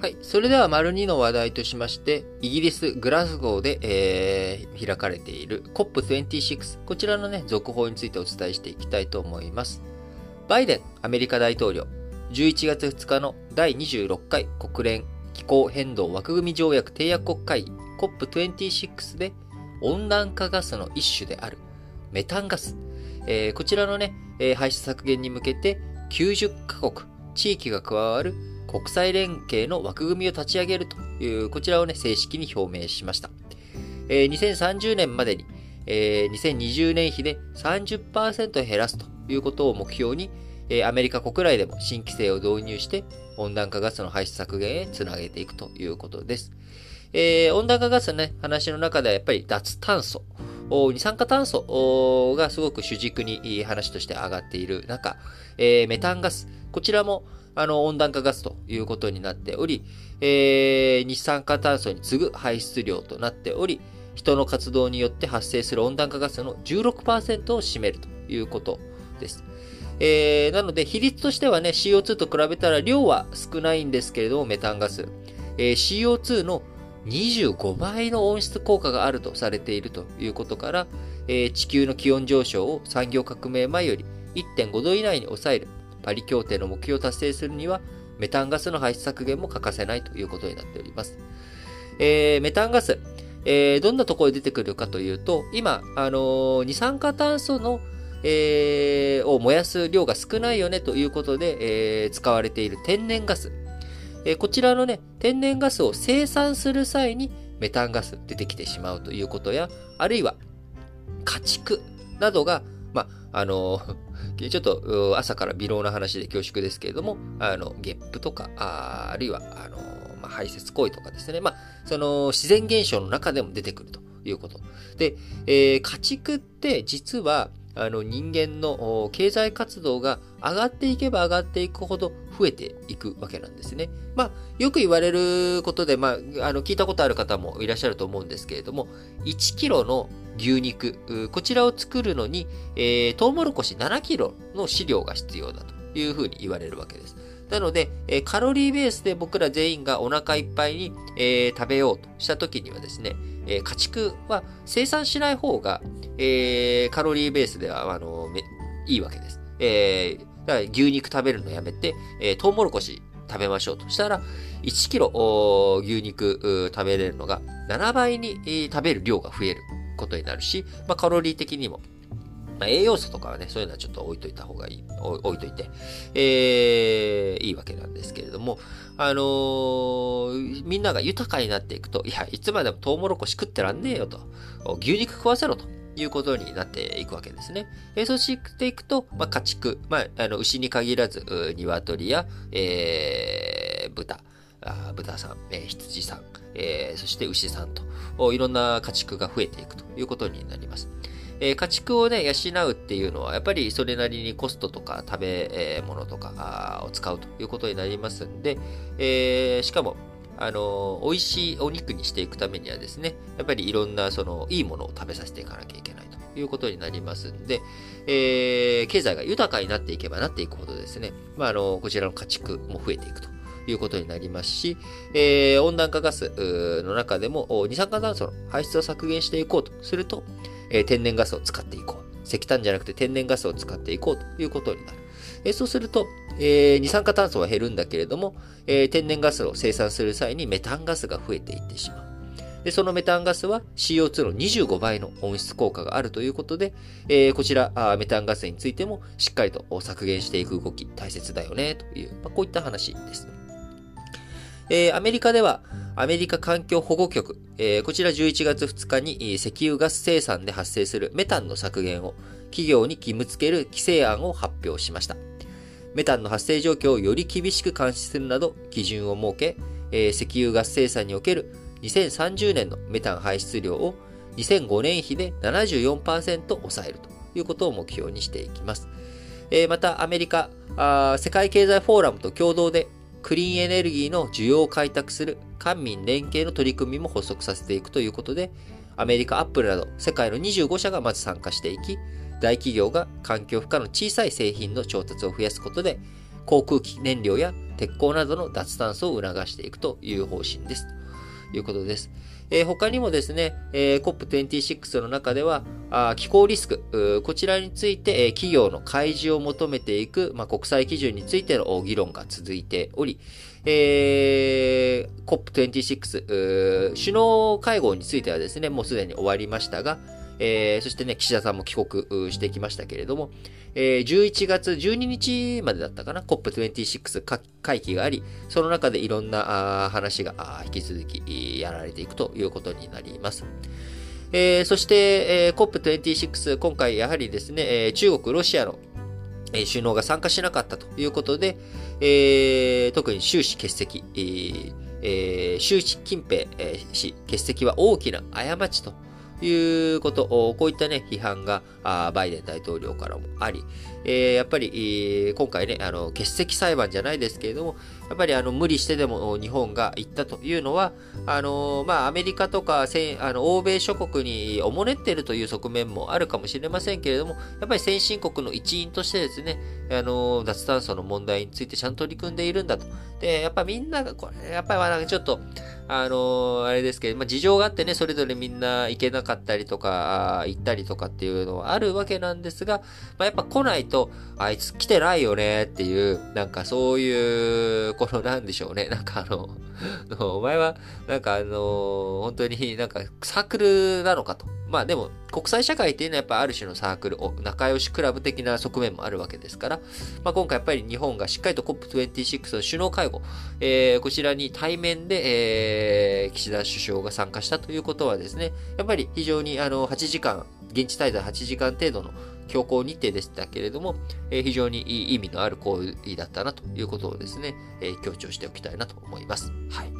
はい。それでは、丸2の話題としまして、イギリス・グラスゴーで、えー、開かれている COP26。こちらのね、続報についてお伝えしていきたいと思います。バイデン、アメリカ大統領、11月2日の第26回国連気候変動枠組み条約締約国会議 COP26 で温暖化ガスの一種であるメタンガス、えー、こちらのね、排出削減に向けて90カ国、地域が加わる国際連携の枠組みを立ち上げるという、こちらをね、正式に表明しました。えー、2030年までに、えー、2020年比で30%減らすということを目標に、えー、アメリカ国内でも新規制を導入して温暖化ガスの排出削減へつなげていくということです。えー、温暖化ガスのね、話の中ではやっぱり脱炭素、二酸化炭素がすごく主軸に話として上がっている中、えー、メタンガス、こちらもあの、温暖化ガスということになっており、えー、二酸化炭素に次ぐ排出量となっており、人の活動によって発生する温暖化ガスの16%を占めるということです。えー、なので、比率としてはね、CO2 と比べたら量は少ないんですけれども、メタンガス。えー、CO2 の25倍の温室効果があるとされているということから、えー、地球の気温上昇を産業革命前より1.5度以内に抑えるパリ協定の目標を達成するには、メタンガスの排出削減も欠かせないということになっております。えー、メタンガス、えー、どんなところで出てくるかというと、今、あのー、二酸化炭素の、えー、を燃やす量が少ないよねということで、えー、使われている天然ガス。えー、こちらのね、天然ガスを生産する際にメタンガス出てきてしまうということや、あるいは家畜などが、まあ、あのー、ちょっと朝から微妙な話で恐縮ですけれども、あの、ゲップとか、ああるいは、あの、まあ、排泄行為とかですね、まあ、その自然現象の中でも出てくるということ。で、えー、家畜って実は、あの人間の経済活動が上がっていけば上がっていくほど増えていくわけなんですね。まあ、よく言われることで、まあ、あの、聞いたことある方もいらっしゃると思うんですけれども、1キロの牛肉、こちらを作るのに、えー、トウモロコシ7キロの飼料が必要だというふうに言われるわけです。なので、え、カロリーベースで僕ら全員がお腹いっぱいに、えー、食べようとした時にはですね、えー、家畜は生産しない方が、えー、カロリーベースでは、あのいいわけです。えー、だから牛肉食べるのやめて、えー、トウモロコシ食べましょうとしたら、1キロ牛肉食べれるのが7倍に、食べる量が増えることになるし、まあ、カロリー的にも、まあ、栄養素とかはね、そういうのはちょっと置いといた方がいい、置いといて、えー、いいわけなんですけれども、あのー、みんなが豊かになっていくと、いや、いつまでもトウモロコシ食ってらんねえよと、牛肉食わせろと。いうことになっていくわけですね。えー、そうしていくと、まあ、家畜、まあ、あの牛に限らず、鶏や、えー、豚、あ豚さん、えー、羊さん、えー、そして牛さんと、いろんな家畜が増えていくということになります。えー、家畜をね、養うっていうのは、やっぱりそれなりにコストとか食べ物とかを使うということになりますんで、えー、しかも、あの、美味しいお肉にしていくためにはですね、やっぱりいろんな、その、いいものを食べさせていかなきゃいけないということになりますんで、えー、経済が豊かになっていけばなっていくほどですね、まあ、あの、こちらの家畜も増えていくと。いうことになりますし、えー、温暖化ガスの中でも二酸化炭素の排出を削減していこうとすると、えー、天然ガスを使っていこう。石炭じゃなくて天然ガスを使っていこうということになる。えー、そうすると、えー、二酸化炭素は減るんだけれども、えー、天然ガスを生産する際にメタンガスが増えていってしまう。で、そのメタンガスは CO2 の25倍の温室効果があるということで、えー、こちらあ、メタンガスについてもしっかりと削減していく動き大切だよね、という、まあ、こういった話です。えー、アメリカでは、アメリカ環境保護局、えー、こちら11月2日に石油ガス生産で発生するメタンの削減を企業に義務付ける規制案を発表しました。メタンの発生状況をより厳しく監視するなど基準を設け、えー、石油ガス生産における2030年のメタン排出量を2005年比で74%抑えるということを目標にしていきます。えー、また、アメリカ、世界経済フォーラムと共同でクリーンエネルギーの需要を開拓する官民連携の取り組みも発足させていくということで、アメリカ、アップルなど世界の25社がまず参加していき、大企業が環境負荷の小さい製品の調達を増やすことで、航空機燃料や鉄鋼などの脱炭素を促していくという方針です。ということです。えー、他にもですね、えー、COP26 の中では、あ気候リスク、こちらについて、えー、企業の開示を求めていく、まあ、国際基準についての議論が続いており、えー、COP26、首脳会合についてはですね、もうすでに終わりましたが、えー、そしてね、岸田さんも帰国してきましたけれども、えー、11月12日までだったかな、COP26 会期があり、その中でいろんな話が引き続きやられていくということになります。えー、そして、えー、COP26、今回やはりですね、えー、中国、ロシアの首脳が参加しなかったということで、えー、特に習氏欠席、えーえー、習近平氏欠席は大きな過ちということ、こういったね、批判がバイデン大統領からもあり、えー、やっぱり、今回ね、あの、欠席裁判じゃないですけれども、やっぱりあの、無理してでも日本が行ったというのは、あの、まあ、アメリカとか、あの、欧米諸国におもねってるという側面もあるかもしれませんけれども、やっぱり先進国の一員としてですね、あの、脱炭素の問題についてちゃんと取り組んでいるんだと。で、やっぱみんなが、これ、やっぱりちょっと、あのあれですけど、まあ、事情があってね、それぞれみんな行けなかったりとか、行ったりとかっていうのはあるわけなんですが、まあ、やっぱ来ないと、あいつ来てないよねっていう、なんかそういう、このなんでしょうね、なんかあの、お前は、なんかあの本当になんかサークルなのかと。まあでも、国際社会っていうのはやっぱある種のサークル、仲良しクラブ的な側面もあるわけですから、まあ今回やっぱり日本がしっかりと COP26 の首脳会合、えー、こちらに対面で、えー、岸田首相が参加したということはですね、やっぱり非常にあの、8時間、現地滞在8時間程度の強行日程でしたけれども、え、非常にいい意味のある行為だったなということをですね、え、強調しておきたいなと思います。はい。